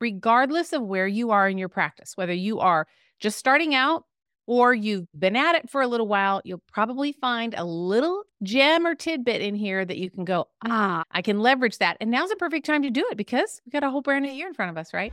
regardless of where you are in your practice, whether you are just starting out or you've been at it for a little while, you'll probably find a little gem or tidbit in here that you can go, ah, I can leverage that. And now's a perfect time to do it because we've got a whole brand new year in front of us, right?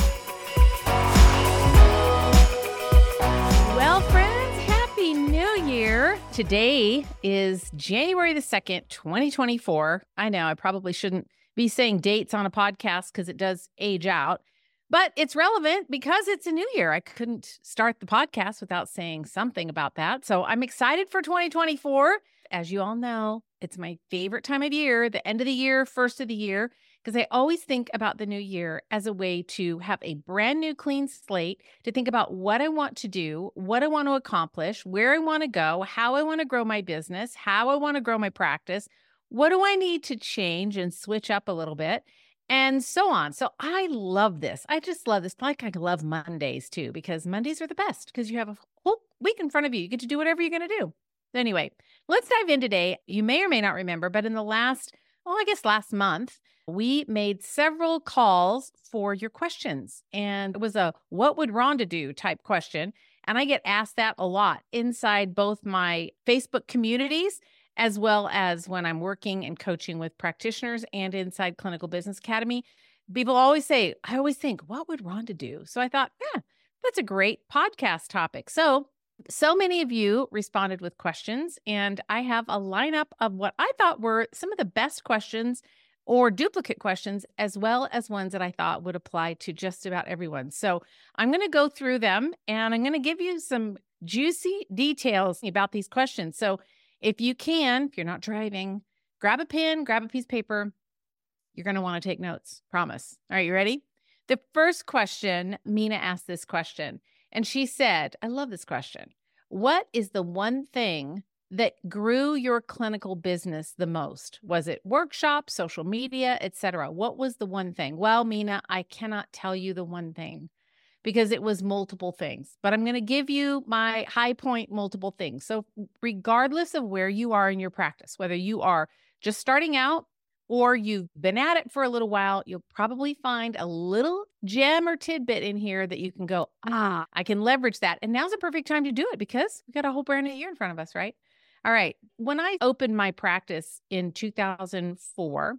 Year. Today is January the 2nd, 2024. I know I probably shouldn't be saying dates on a podcast because it does age out. But it's relevant because it's a new year. I couldn't start the podcast without saying something about that. So I'm excited for 2024 as you all know, it's my favorite time of year, the end of the year, first of the year, because I always think about the new year as a way to have a brand new clean slate, to think about what I want to do, what I want to accomplish, where I want to go, how I want to grow my business, how I want to grow my practice, what do I need to change and switch up a little bit, and so on. So I love this. I just love this. Like I love Mondays too, because Mondays are the best because you have a whole week in front of you. You get to do whatever you're going to do. Anyway, let's dive in today. You may or may not remember, but in the last, well, I guess last month, we made several calls for your questions. And it was a what would Ronda do type question. And I get asked that a lot inside both my Facebook communities as well as when I'm working and coaching with practitioners and inside Clinical Business Academy. People always say, I always think, what would Ronda do? So I thought, yeah, that's a great podcast topic. So so many of you responded with questions, and I have a lineup of what I thought were some of the best questions or duplicate questions, as well as ones that I thought would apply to just about everyone. So I'm going to go through them and I'm going to give you some juicy details about these questions. So if you can, if you're not driving, grab a pen, grab a piece of paper. You're going to want to take notes, promise. All right, you ready? The first question, Mina asked this question. And she said, I love this question. What is the one thing that grew your clinical business the most? Was it workshops, social media, etc.? What was the one thing? Well, Mina, I cannot tell you the one thing because it was multiple things, but I'm going to give you my high point multiple things. So, regardless of where you are in your practice, whether you are just starting out or you've been at it for a little while, you'll probably find a little gem or tidbit in here that you can go, ah, I can leverage that. And now's a perfect time to do it because we got a whole brand new year in front of us, right? All right. When I opened my practice in 2004,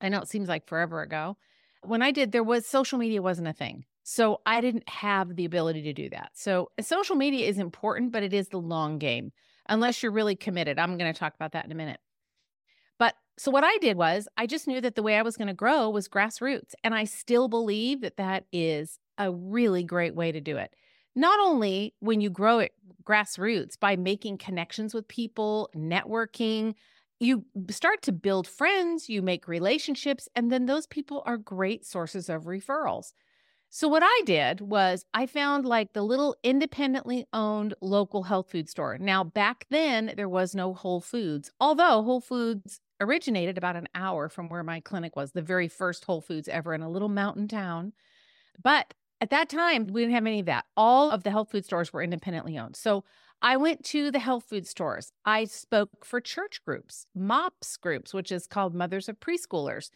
I know it seems like forever ago. When I did, there was social media wasn't a thing. So I didn't have the ability to do that. So social media is important, but it is the long game unless you're really committed. I'm going to talk about that in a minute. But so what I did was I just knew that the way I was going to grow was grassroots. And I still believe that that is a really great way to do it. Not only when you grow it grassroots by making connections with people, networking, you start to build friends, you make relationships, and then those people are great sources of referrals. So, what I did was I found like the little independently owned local health food store. Now, back then, there was no Whole Foods, although Whole Foods originated about an hour from where my clinic was, the very first Whole Foods ever in a little mountain town. But at that time, we didn't have any of that. All of the health food stores were independently owned. So I went to the health food stores. I spoke for church groups, MOPS groups, which is called Mothers of Preschoolers.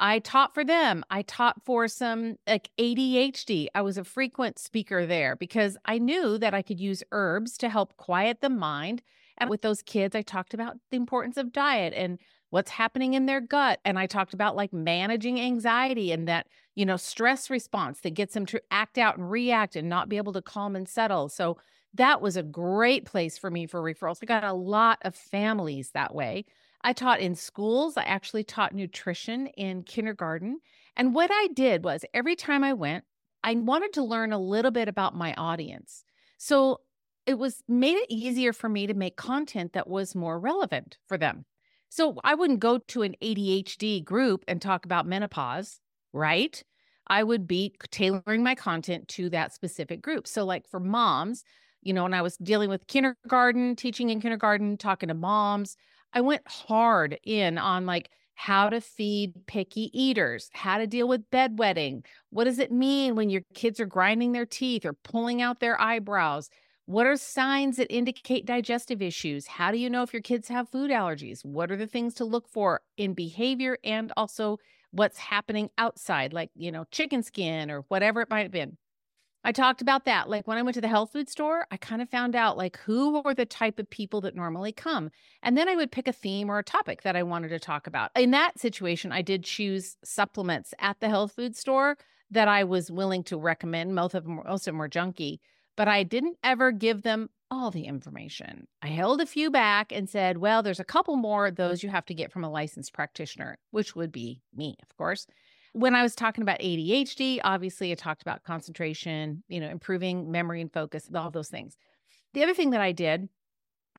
I taught for them. I taught for some like ADHD. I was a frequent speaker there because I knew that I could use herbs to help quiet the mind. And with those kids, I talked about the importance of diet and what's happening in their gut. And I talked about like managing anxiety and that, you know, stress response that gets them to act out and react and not be able to calm and settle. So that was a great place for me for referrals. I got a lot of families that way. I taught in schools. I actually taught nutrition in kindergarten. And what I did was every time I went, I wanted to learn a little bit about my audience. So it was made it easier for me to make content that was more relevant for them. So I wouldn't go to an ADHD group and talk about menopause, right? I would be tailoring my content to that specific group. So, like for moms, you know, when I was dealing with kindergarten, teaching in kindergarten, talking to moms, I went hard in on like how to feed picky eaters, how to deal with bedwetting. What does it mean when your kids are grinding their teeth or pulling out their eyebrows? What are signs that indicate digestive issues? How do you know if your kids have food allergies? What are the things to look for in behavior and also what's happening outside, like, you know, chicken skin or whatever it might have been? I talked about that. Like when I went to the health food store, I kind of found out like who were the type of people that normally come. And then I would pick a theme or a topic that I wanted to talk about. In that situation, I did choose supplements at the health food store that I was willing to recommend. Most of them, most of them were junky, but I didn't ever give them all the information. I held a few back and said, well, there's a couple more. Those you have to get from a licensed practitioner, which would be me, of course when I was talking about ADHD, obviously I talked about concentration, you know, improving memory and focus, all those things. The other thing that I did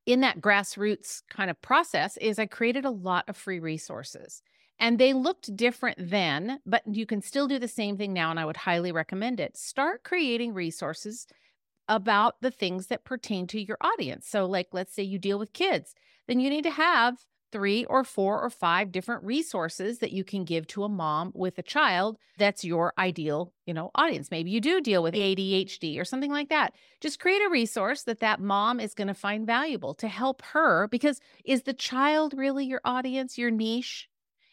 in that grassroots kind of process is I created a lot of free resources. And they looked different then, but you can still do the same thing now. And I would highly recommend it. Start creating resources about the things that pertain to your audience. So, like, let's say you deal with kids, then you need to have three or four or five different resources that you can give to a mom with a child that's your ideal you know audience. Maybe you do deal with adhd or something like that. Just create a resource that that mom is going to find valuable to help her because is the child really your audience your niche?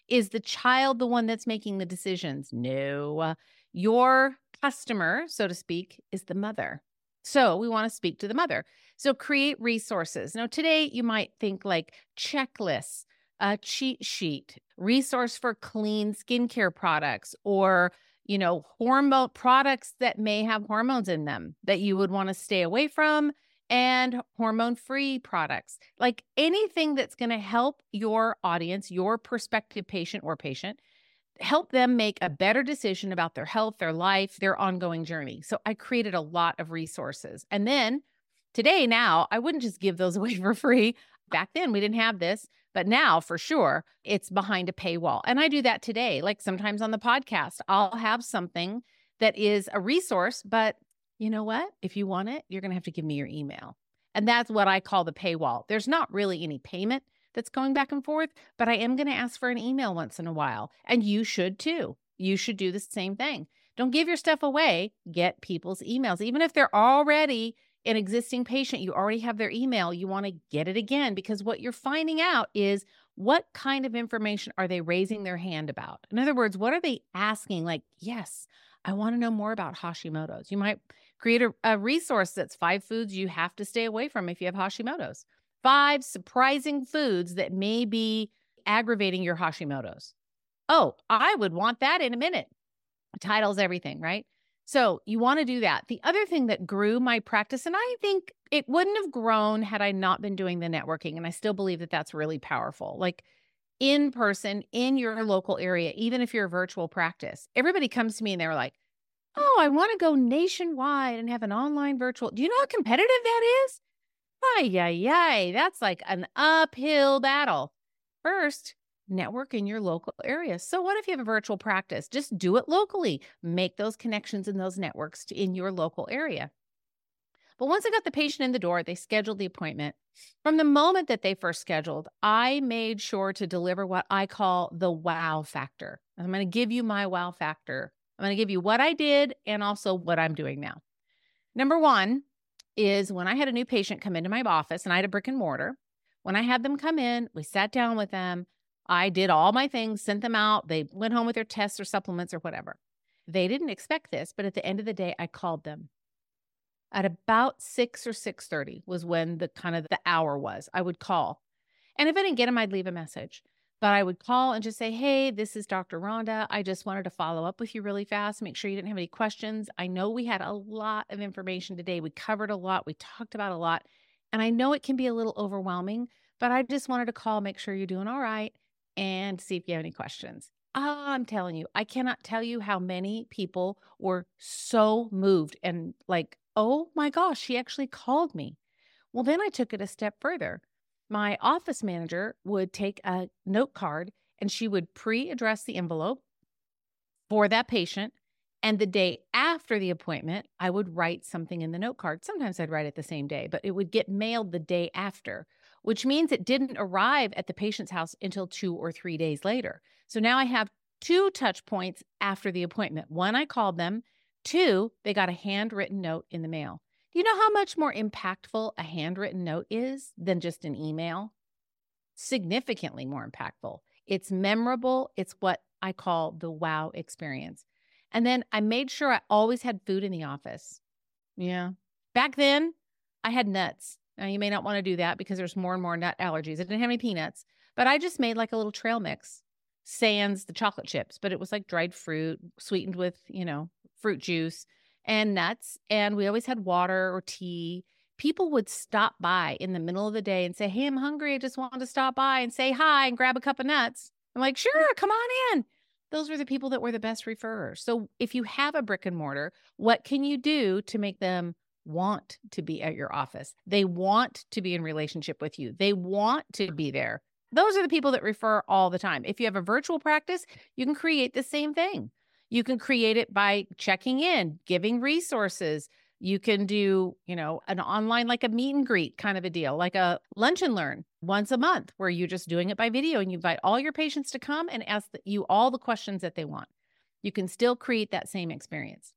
Is the child the one that's making the decisions? No. Your customer so to speak is the mother so we want to speak to the mother. So create resources. Now, today you might think like checklists, a cheat sheet, resource for clean skincare products, or you know, hormone products that may have hormones in them that you would want to stay away from, and hormone free products. Like anything that's going to help your audience, your prospective patient or patient, help them make a better decision about their health, their life, their ongoing journey. So I created a lot of resources. And then today, now, I wouldn't just give those away for free. Back then, we didn't have this, but now for sure, it's behind a paywall. And I do that today. Like sometimes on the podcast, I'll have something that is a resource, but you know what? If you want it, you're going to have to give me your email. And that's what I call the paywall. There's not really any payment that's going back and forth, but I am going to ask for an email once in a while. And you should too. You should do the same thing. Don't give your stuff away. Get people's emails. Even if they're already an existing patient, you already have their email, you want to get it again because what you're finding out is what kind of information are they raising their hand about? In other words, what are they asking? Like, yes, I want to know more about Hashimoto's. You might create a, a resource that's five foods you have to stay away from if you have Hashimoto's five surprising foods that may be aggravating your Hashimoto's. Oh, I would want that in a minute. Titles everything, right? So you want to do that. The other thing that grew my practice, and I think it wouldn't have grown had I not been doing the networking. And I still believe that that's really powerful. Like in person in your local area, even if you're a virtual practice, everybody comes to me and they're like, Oh, I want to go nationwide and have an online virtual. Do you know how competitive that is? Ay, ay, ay. That's like an uphill battle. First, network in your local area. So, what if you have a virtual practice? Just do it locally. Make those connections in those networks to, in your local area. But once I got the patient in the door, they scheduled the appointment. From the moment that they first scheduled, I made sure to deliver what I call the wow factor. I'm going to give you my wow factor. I'm going to give you what I did and also what I'm doing now. Number one, is when I had a new patient come into my office and I had a brick and mortar. When I had them come in, we sat down with them. I did all my things, sent them out. They went home with their tests or supplements or whatever. They didn't expect this, but at the end of the day, I called them. At about 6 or 6:30 was when the kind of the hour was. I would call. And if I didn't get them, I'd leave a message. But I would call and just say, Hey, this is Dr. Ronda. I just wanted to follow up with you really fast, make sure you didn't have any questions. I know we had a lot of information today. We covered a lot, we talked about a lot. And I know it can be a little overwhelming, but I just wanted to call, make sure you're doing all right, and see if you have any questions. I'm telling you, I cannot tell you how many people were so moved and like, oh my gosh, she actually called me. Well, then I took it a step further my office manager would take a note card and she would pre address the envelope for that patient And the day after the appointment, I would write something in the note card. Sometimes I'd write it the same day, but it would get mailed the day after, which means it didn't arrive at the patient's house until two or three days later. So now I have two touch points after the appointment. One, I called them. Two, they got a handwritten note in the mail. You know how much more impactful a handwritten note is than just an email? Significantly more impactful. It's memorable. It's what I call the wow experience. And then I made sure I always had food in the office. Yeah. Back then, I had nuts. Now, you may not want to do that because there's more and more nut allergies. I didn't have any peanuts, but I just made like a little trail mix, sans the chocolate chips, but it was like dried fruit sweetened with, you know, fruit juice and nuts. And we always had water or tea. People would stop by in the middle of the day and say, Hey, I'm hungry. I just wanted to stop by and say hi and grab a cup of nuts. I'm like, Sure, come on in those were the people that were the best referrers. So if you have a brick and mortar, what can you do to make them want to be at your office? They want to be in relationship with you. They want to be there. Those are the people that refer all the time. If you have a virtual practice, you can create the same thing. You can create it by checking in, giving resources, you can do, you know, an online, like a meet and greet kind of a deal, like a lunch and learn once a month, where you're just doing it by video and you invite all your patients to come and ask you all the questions that they want. You can still create that same experience.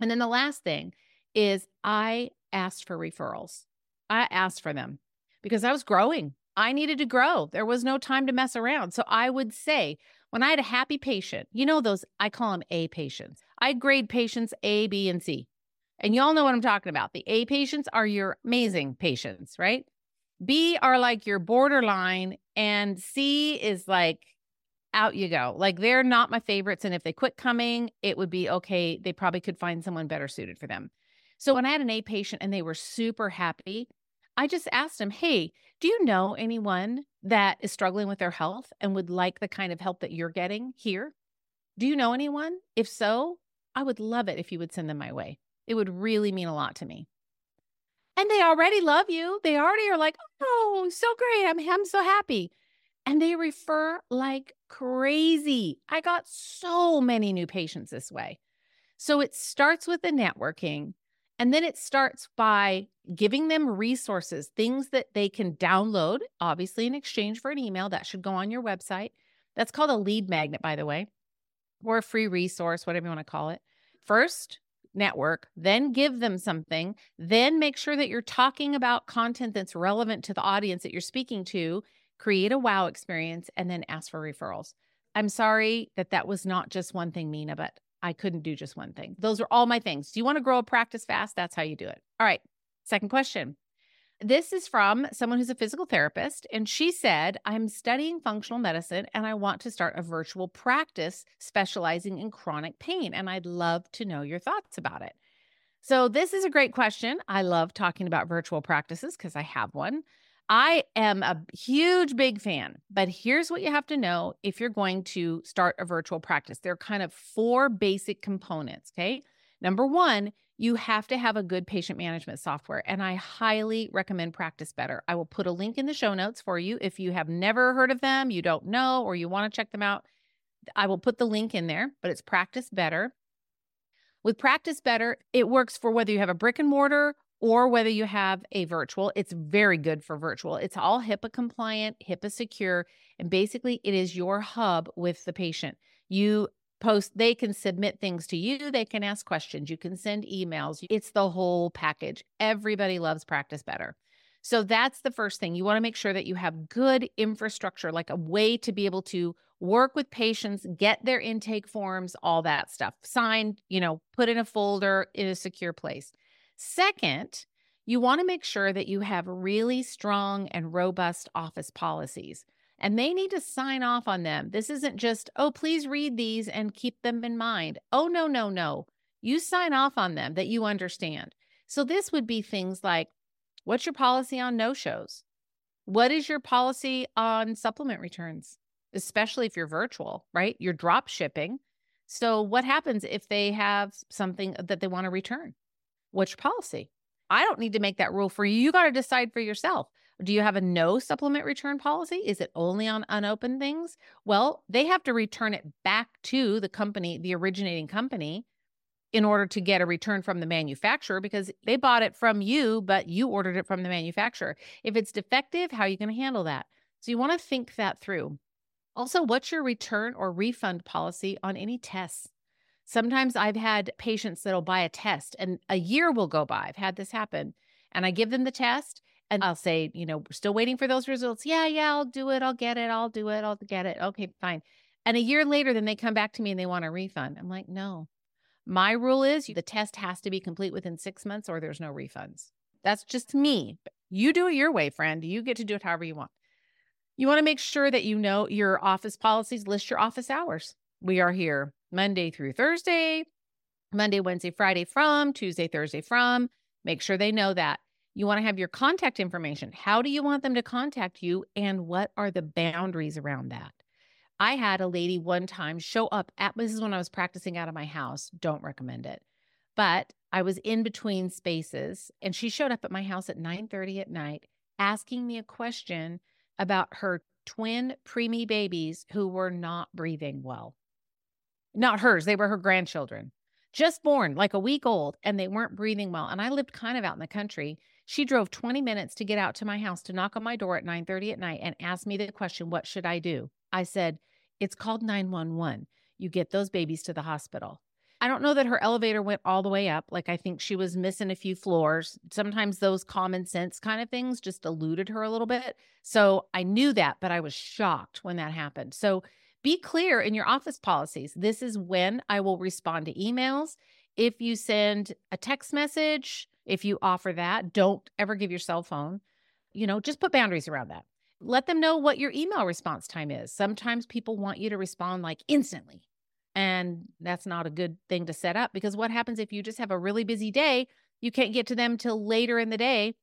And then the last thing is I asked for referrals. I asked for them because I was growing. I needed to grow. There was no time to mess around. So I would say, when I had a happy patient, you know, those, I call them A patients. I grade patients A, B, and C. And y'all know what I'm talking about. The A patients are your amazing patients, right? B are like your borderline, and C is like out you go. Like they're not my favorites. And if they quit coming, it would be okay. They probably could find someone better suited for them. So when I had an A patient and they were super happy, I just asked them, Hey, do you know anyone that is struggling with their health and would like the kind of help that you're getting here? Do you know anyone? If so, I would love it if you would send them my way. It would really mean a lot to me. And they already love you. They already are like, oh, so great. I'm, I'm so happy. And they refer like crazy. I got so many new patients this way. So it starts with the networking. And then it starts by giving them resources, things that they can download, obviously in exchange for an email that should go on your website. That's called a lead magnet, by the way, or a free resource, whatever you want to call it. First, network, then give them something, then make sure that you're talking about content that's relevant to the audience that you're speaking to, create a wow experience, and then ask for referrals. I'm sorry that that was not just one thing, Mina, but I couldn't do just one thing. Those are all my things. Do you want to grow a practice fast? That's how you do it. All right. Second question. This is from someone who's a physical therapist. And she said, I'm studying functional medicine and I want to start a virtual practice specializing in chronic pain. And I'd love to know your thoughts about it. So, this is a great question. I love talking about virtual practices because I have one. I am a huge, big fan. But here's what you have to know if you're going to start a virtual practice there are kind of four basic components. Okay. Number one, you have to have a good patient management software. And I highly recommend Practice Better. I will put a link in the show notes for you. If you have never heard of them, you don't know, or you want to check them out, I will put the link in there, but it's Practice Better. With Practice Better, it works for whether you have a brick and mortar or whether you have a virtual. It's very good for virtual. It's all HIPAA compliant, HIPAA secure, and basically it is your hub with the patient. You post they can submit things to you they can ask questions you can send emails it's the whole package everybody loves practice better so that's the first thing you want to make sure that you have good infrastructure like a way to be able to work with patients get their intake forms all that stuff signed you know put in a folder in a secure place second you want to make sure that you have really strong and robust office policies and they need to sign off on them. This isn't just, oh, please read these and keep them in mind. Oh, no, no, no. You sign off on them that you understand. So this would be things like what's your policy on no shows? What is your policy on supplement returns, especially if you're virtual, right? You're drop shipping. So what happens if they have something that they want to return? What's your policy? I don't need to make that rule for you. You got to decide for yourself. Do you have a no supplement return policy? Is it only on unopened things? Well, they have to return it back to the company, the originating company. in order to get a return from the manufacturer because they bought it from you, but you ordered it from the manufacturer. If it's defective, how are you going to handle that? So you want to think that through. Also, what's your return or refund policy on any tests? Sometimes I've had patients that'll buy a test and a year will go by. I've had this happen. And I give them the test and I'll say, you know, still waiting for those results. Yeah, yeah, I'll do it. I'll get it. I'll do it. I'll get it. Okay, fine. And a year later, then they come back to me and they want a refund. I'm like, no, my rule is the test has to be complete within six months or there's no refunds. That's just me. You do it your way, friend. You get to do it however you want. You want to make sure that you know your office policies, list your office hours. We are here Monday through Thursday, Monday, Wednesday, Friday from, Tuesday, Thursday from. Make sure they know that. You want to have your contact information. How do you want them to contact you? And what are the boundaries around that? I had a lady one time show up at this is when I was practicing out of my house. Don't recommend it. But I was in between spaces and she showed up at my house at 9:30 at night asking me a question about her twin preemie babies who were not breathing well. Not hers, they were her grandchildren. Just born, like a week old, and they weren't breathing well. And I lived kind of out in the country. She drove 20 minutes to get out to my house to knock on my door at 9:30 at night and ask me the question, "What should I do?" I said, it's called 911. You get those babies to the hospital. I don't know that her elevator went all the way up. Like, I think she was missing a few floors. Sometimes those common sense kind of things just eluded her a little bit. So I knew that, but I was shocked when that happened. So be clear in your office policies. This is when I will respond to emails. If you send a text message, if you offer that, don't ever give your cell phone. You know, just put boundaries around that. Let them know what your email response time is. Sometimes people want you to respond like instantly. And that's not a good thing to set up because what happens if you just have a really busy day, you can't get to them till later in the day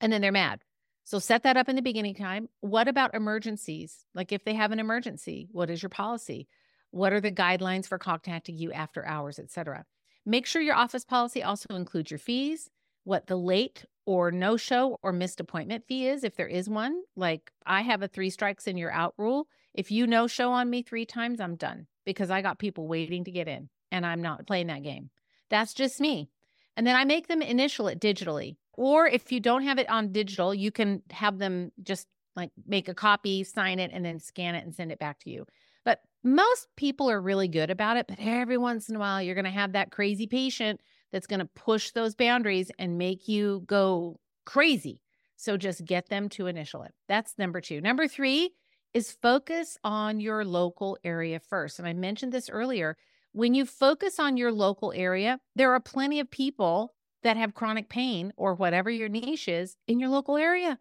and then they're mad. So set that up in the beginning time. What about emergencies? Like if they have an emergency, what is your policy? What are the guidelines for contacting you after hours, etc. Make sure your office policy also includes your fees, what the late or no show or missed appointment fee is, if there is one. Like I have a three strikes and you're out rule. If you no show on me three times, I'm done because I got people waiting to get in and I'm not playing that game. That's just me. And then I make them initial it digitally. Or if you don't have it on digital, you can have them just like make a copy, sign it, and then scan it and send it back to you. But most people are really good about it. But every once in a while, you're going to have that crazy patient that's going to push those boundaries and make you go crazy. So just get them to initial it. That's number two. Number three is focus on your local area first. And I mentioned this earlier. When you focus on your local area, there are plenty of people that have chronic pain or whatever your niche is in your local area.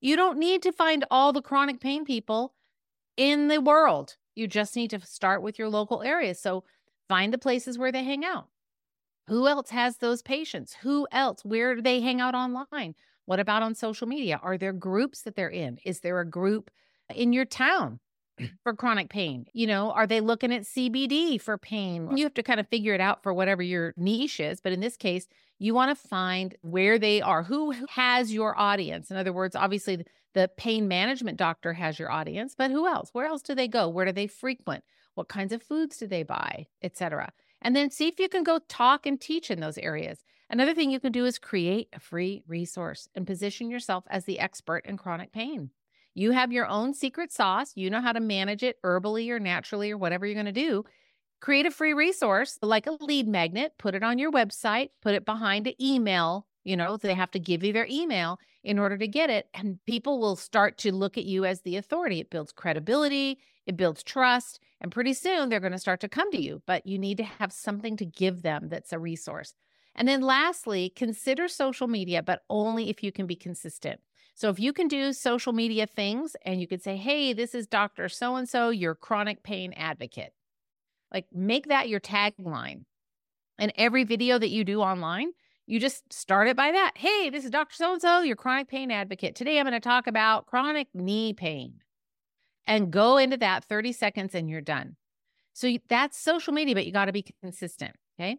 You don't need to find all the chronic pain people in the world. You just need to start with your local area. So find the places where they hang out. Who else has those patients? Who else? Where do they hang out online? What about on social media? Are there groups that they're in? Is there a group in your town for chronic pain? You know, are they looking at CBD for pain? You have to kind of figure it out for whatever your niche is. But in this case, you want to find where they are. Who has your audience? In other words, obviously, the pain management doctor has your audience, but who else? Where else do they go? Where do they frequent? What kinds of foods do they buy, etc. And then see if you can go talk and teach in those areas. Another thing you can do is create a free resource and position yourself as the expert in chronic pain. You have your own secret sauce. You know how to manage it herbally or naturally or whatever you're going to do. Create a free resource like a lead magnet, put it on your website, put it behind an email. You know, they have to give you their email in order to get it. And people will start to look at you as the authority. It builds credibility, it builds trust, and pretty soon they're going to start to come to you. But you need to have something to give them that's a resource. And then lastly, consider social media, but only if you can be consistent. So if you can do social media things and you could say, hey, this is Dr. So and so, your chronic pain advocate. Like make that your tagline. And every video that you do online, you just start it by that. Hey, this is Dr. So and so, your chronic pain advocate. Today I'm going to talk about chronic knee pain and go into that 30 seconds and you're done. So that's social media, but you got to be consistent. Okay.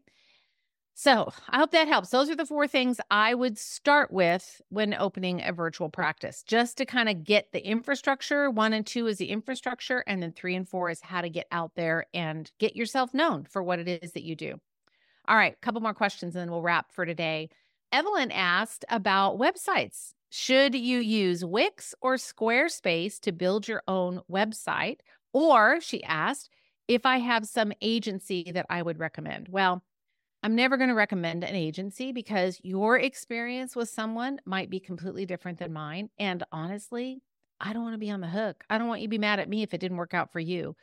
So I hope that helps. Those are the four things I would start with when opening a virtual practice, just to kind of get the infrastructure. One and two is the infrastructure, and then three and four is how to get out there and get yourself known for what it is that you do. All right, a couple more questions and then we'll wrap for today. Evelyn asked about websites. Should you use Wix or Squarespace to build your own website? Or she asked if I have some agency that I would recommend. Well, I'm never going to recommend an agency because your experience with someone might be completely different than mine. And honestly, I don't want to be on the hook. I don't want you to be mad at me if it didn't work out for you.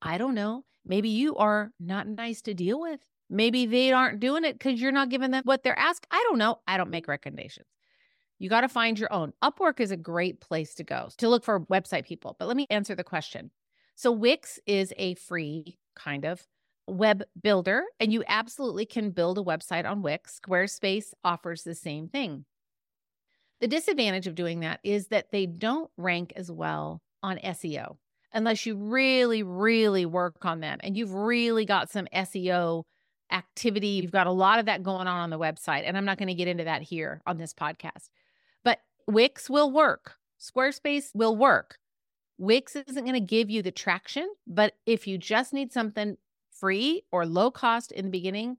I don't know. Maybe you are not nice to deal with. Maybe they aren't doing it because you're not giving them what they're asked. I don't know. I don't make recommendations. You got to find your own. Upwork is a great place to go to look for website people. But let me answer the question. So, Wix is a free kind of web builder, and you absolutely can build a website on Wix. Squarespace offers the same thing. The disadvantage of doing that is that they don't rank as well on SEO unless you really, really work on them and you've really got some SEO activity. You've got a lot of that going on on the website. And I'm not going to get into that here on this podcast. But Wix will work, Squarespace will work. Wix isn't going to give you the traction, but if you just need something free or low cost in the beginning,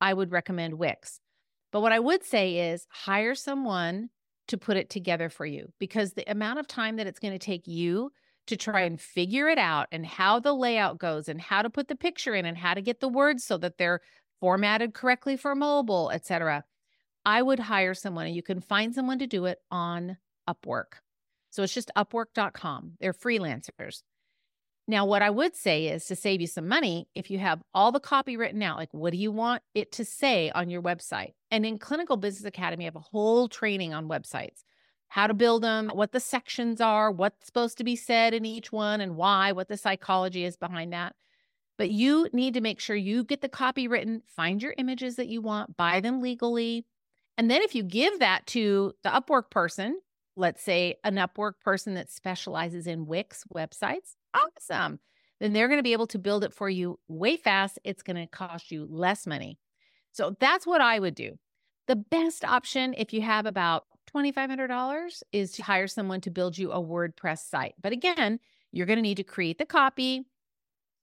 I would recommend Wix. But what I would say is hire someone to put it together for you because the amount of time that it's going to take you to try and figure it out and how the layout goes and how to put the picture in and how to get the words so that they're formatted correctly for mobile, etc. I would hire someone and you can find someone to do it on Upwork. So it's just upwork.com. They're freelancers. Now, what I would say is to save you some money, if you have all the copy written out, like what do you want it to say on your website? And in Clinical Business Academy, I have a whole training on websites how to build them, what the sections are, what's supposed to be said in each one, and why, what the psychology is behind that. But you need to make sure you get the copy written, find your images that you want, buy them legally. And then if you give that to the Upwork person, let's say an Upwork person that specializes in Wix websites, awesome. Then they're going to be able to build it for you way fast. It's going to cost you less money. So that's what I would do. The best option, if you have about $2,500, is to hire someone to build you a WordPress site. But again, you're going to need to create the copy,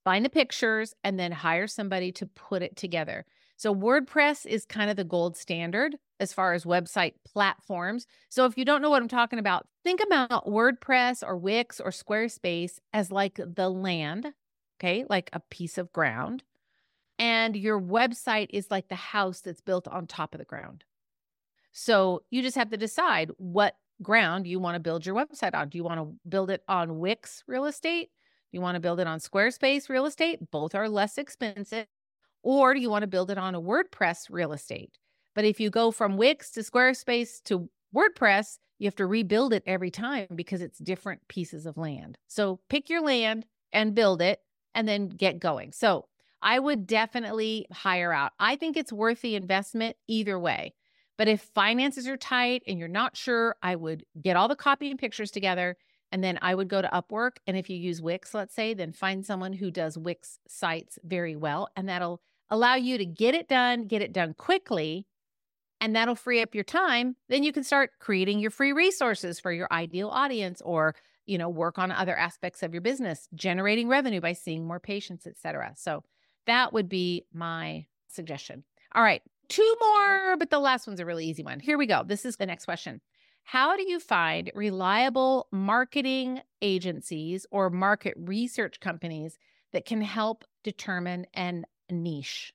find the pictures, and then hire somebody to put it together. So, WordPress is kind of the gold standard as far as website platforms. So, if you don't know what I'm talking about, think about WordPress or Wix or Squarespace as like the land, okay, like a piece of ground. And your website is like the house that's built on top of the ground. So, you just have to decide what ground you want to build your website on. Do you want to build it on Wix real estate? Do you want to build it on Squarespace real estate? Both are less expensive or do you want to build it on a WordPress real estate? But if you go from Wix to Squarespace to WordPress, you have to rebuild it every time because it's different pieces of land. So pick your land and build it and then get going. So I would definitely hire out. I think it's worth the investment either way. But if finances are tight and you're not sure, I would get all the copy and pictures together and then I would go to Upwork. And if you use Wix, let's say, then find someone who does Wix sites very well. And that'll allow you to get it done, get it done quickly, and that'll free up your time. Then you can start creating your free resources for your ideal audience or, you know, work on other aspects of your business, generating revenue by seeing more patients, etc. So that would be my suggestion. All right, two more, but the last one's a really easy one. Here we go. This is the next question. How do you find reliable marketing agencies or market research companies that can help determine an niche.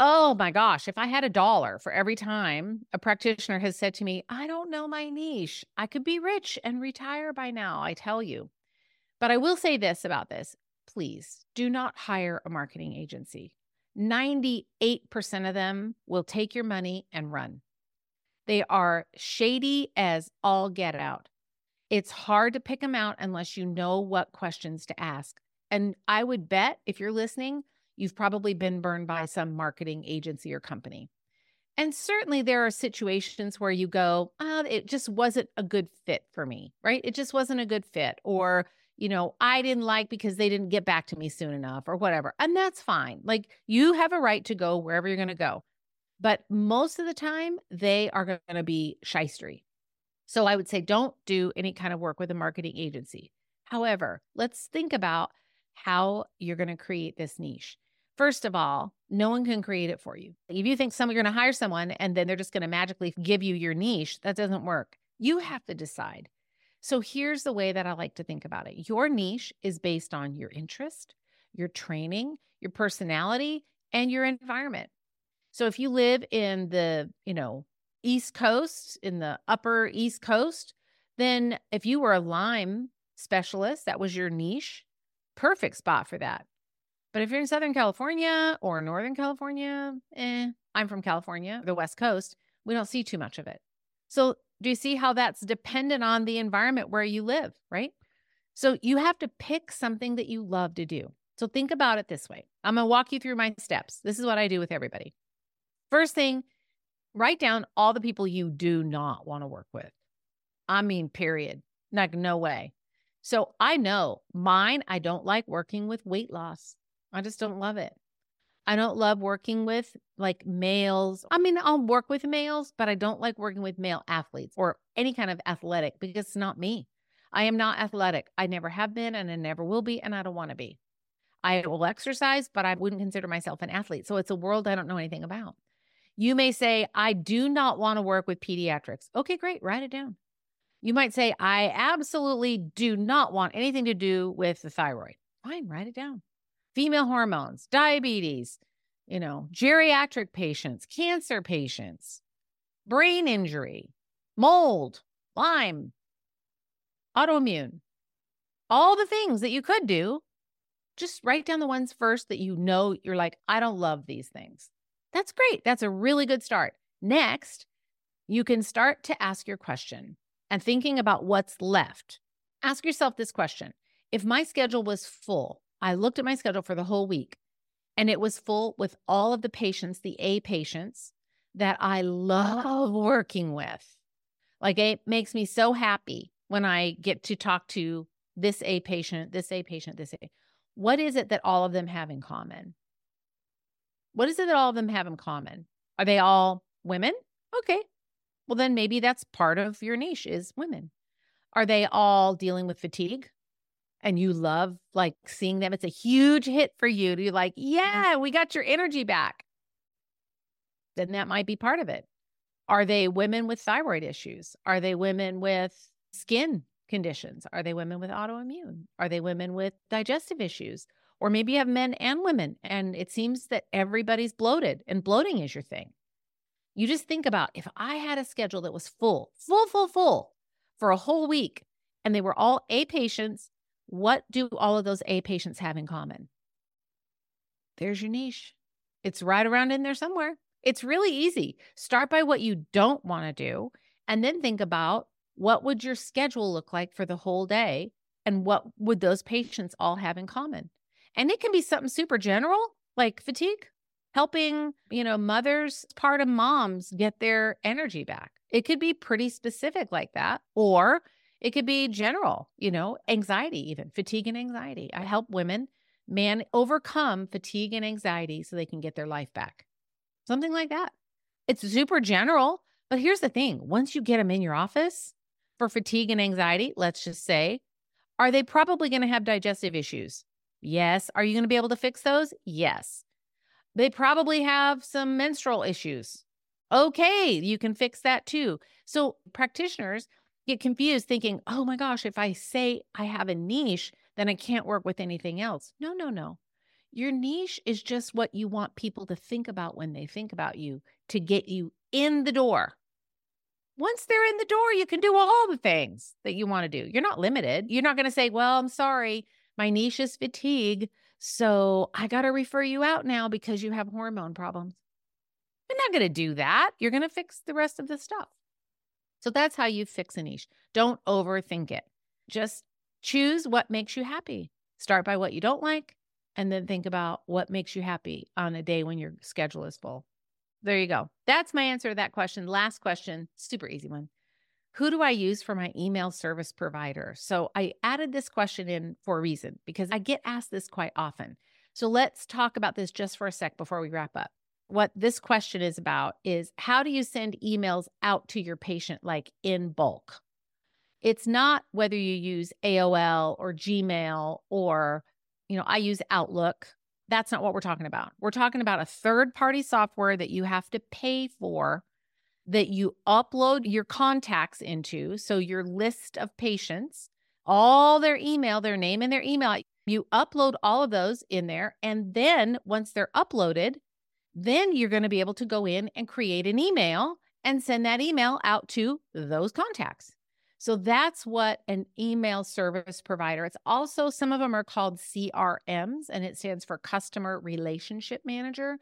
Oh my gosh, if I had a dollar for every time a practitioner has said to me, I don't know my niche, I could be rich and retire by now, I tell you. But I will say this about this please do not hire a marketing agency. 98% of them will take your money and run. They are shady as all get out. It's hard to pick them out unless you know what questions to ask. And I would bet if you're listening, you've probably been burned by some marketing agency or company. And certainly there are situations where you go, oh, it just wasn't a good fit for me, right? It just wasn't a good fit. Or, you know, I didn't like because they didn't get back to me soon enough or whatever. And that's fine. Like you have a right to go wherever you're going to go. But most of the time, they are going to be shystery. So I would say don't do any kind of work with a marketing agency. However, let's think about how you're going to create this niche. First of all, no one can create it for you. If you think someone you're going to hire someone and then they're just going to magically give you your niche, that doesn't work. You have to decide. So here's the way that I like to think about it. Your niche is based on your interest, your training, your personality, and your environment. So if you live in the, you know, East Coast, in the upper East Coast, then if you were a Lyme specialist, that was your niche, perfect spot for that. But if you're in Southern California or Northern California, eh, I'm from California, the West Coast, we don't see too much of it. So do you see how that's dependent on the environment where you live, right? So you have to pick something that you love to do. So think about it this way. I'm going to walk you through my steps. This is what I do with everybody. First thing, write down all the people you do not want to work with. I mean, period. Like, no way. So I know mine, I don't like working with weight loss. I just don't love it. I don't love working with like males. I mean, I'll work with males, but I don't like working with male athletes or any kind of athletic because it's not me. I am not athletic. I never have been and I never will be, and I don't want to be. I will exercise, but I wouldn't consider myself an athlete. So it's a world I don't know anything about. You may say, I do not want to work with pediatrics. Okay, great. Write it down. You might say, I absolutely do not want anything to do with the thyroid. Fine, write it down female hormones, diabetes, you know, geriatric patients, cancer patients, brain injury, mold, Lyme, autoimmune, all the things that you could do. Just write down the ones first that you know you're like, I don't love these things. That's great. That's a really good start. Next, you can start to ask your question and thinking about what's left. Ask yourself this question If my schedule was full, I looked at my schedule for the whole week and it was full with all of the patients, the A patients that I love working with. Like it makes me so happy when I get to talk to this A patient, this A patient, this A. What is it that all of them have in common? What is it that all of them have in common? Are they all women? Okay. Well, then maybe that's part of your niche is women. Are they all dealing with fatigue? And you love like seeing them, it's a huge hit for you to be like, yeah, we got your energy back. Then that might be part of it. Are they women with thyroid issues? Are they women with skin conditions? Are they women with autoimmune? Are they women with digestive issues? Or maybe you have men and women, and it seems that everybody's bloated, and bloating is your thing. You just think about if I had a schedule that was full, full, full, full for a whole week, and they were all A patients what do all of those A patients have in common? There's your niche. It's right around in there somewhere. It's really easy. Start by what you don't want to do and then think about what would your schedule look like for the whole day and what would those patients all have in common? And it can be something super general like fatigue, helping, you know, mothers, part of moms get their energy back. It could be pretty specific like that or it could be general, you know, anxiety, even fatigue and anxiety. I help women man overcome fatigue and anxiety so they can get their life back. Something like that. It's super general, but here's the thing once you get them in your office for fatigue and anxiety, let's just say, are they probably going to have digestive issues? Yes. Are you going to be able to fix those? Yes. They probably have some menstrual issues. Okay, you can fix that too. So, practitioners get confused thinking, oh my gosh, if I say I have a niche, then I can't work with anything else. No, no, no. Your niche is just what you want people to think about when they think about you to get you in the door. Once they're in the door, you can do all the things that you want to do. You're not limited. You're not going to say, well, I'm sorry, my niche is fatigue. So I got to refer you out now because you have hormone problems. You're not going to do that. You're going to fix the rest of the stuff. So that's how you fix a niche. Don't overthink it. Just choose what makes you happy. Start by what you don't like, and then think about what makes you happy on a day when your schedule is full. There you go. That's my answer to that question. Last question, super easy one. Who do I use for my email service provider? So I added this question in for a reason because I get asked this quite often. So let's talk about this just for a sec before we wrap up what this question is about is how do you send emails out to your patient like in bulk? It's not whether you use AOL or Gmail or, you know, I use Outlook. That's not what we're talking about. We're talking about a third party software that you have to pay for that you upload your contacts into. So, your list of patients, all their email, their name and their email, you upload all of those in there. And then once they're uploaded, then you're going to be able to go in and create an email and send that email out to those contacts. So that's what an email service provider. It's also some of them are called CRMs and it stands for customer relationship manager.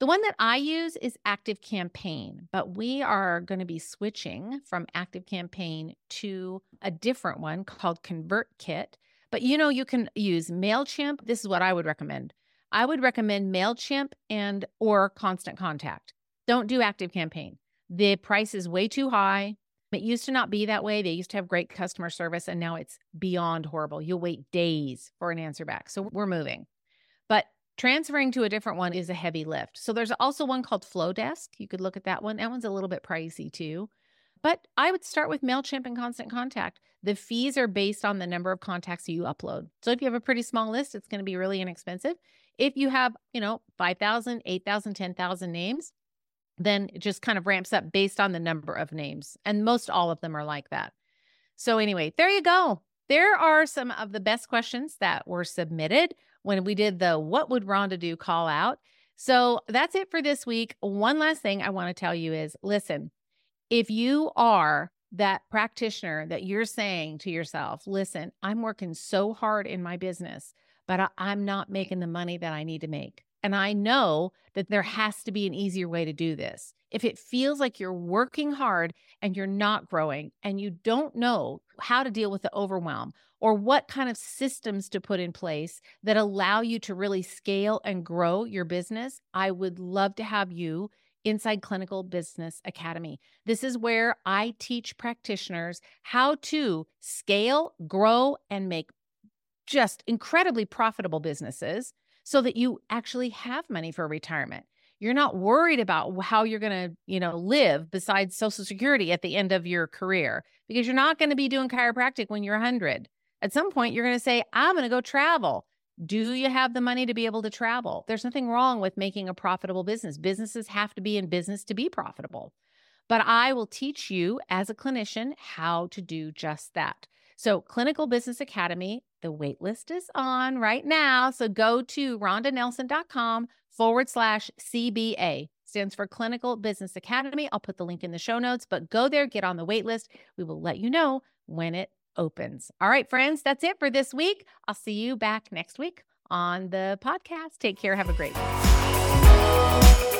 The one that I use is Active Campaign, but we are going to be switching from Active Campaign to a different one called ConvertKit. But you know, you can use MailChimp. This is what I would recommend. I would recommend MailChimp and or Constant Contact. Don't do Active Campaign. The price is way too high. It used to not be that way. They used to have great customer service, and now it's beyond horrible. You'll wait days for an answer back. So we're moving. But transferring to a different one is a heavy lift. So there's also one called Flodesk. You could look at that one. That one's a little bit pricey too. But I would start with MailChimp and Constant Contact. The fees are based on the number of contacts you upload. So if you have a pretty small list, it's going to be really inexpensive. If you have, you know, 5,000, 8,000, 10,000 names, then it just kind of ramps up based on the number of names. And most all of them are like that. So, anyway, there you go. There are some of the best questions that were submitted when we did the What Would Ronda Do call out. So, that's it for this week. One last thing I want to tell you is listen, if you are that practitioner that you're saying to yourself, listen, I'm working so hard in my business, but I, am not making the money that I need to make. And I know that there has to be an easier way to do this. If it feels like you're working hard and you're not growing and you don't know how to deal with the overwhelm or what kind of systems to put in place that allow you to really scale and grow your business, I would love to have you inside Clinical Business Academy. This is where I teach practitioners how to scale, grow, and make just incredibly profitable businesses so that you actually have money for retirement. You're not worried about how you're going to, you know, live besides social security at the end of your career because you're not going to be doing chiropractic when you're 100. At some point you're going to say, "I'm going to go travel." Do you have the money to be able to travel? There's nothing wrong with making a profitable business. Businesses have to be in business to be profitable. But I will teach you as a clinician how to do just that. So, Clinical Business Academy, the waitlist is on right now. So, go to rondanelson.com forward slash CBA, stands for Clinical Business Academy. I'll put the link in the show notes, but go there, get on the waitlist. We will let you know when it opens. All right, friends, that's it for this week. I'll see you back next week on the podcast. Take care. Have a great day.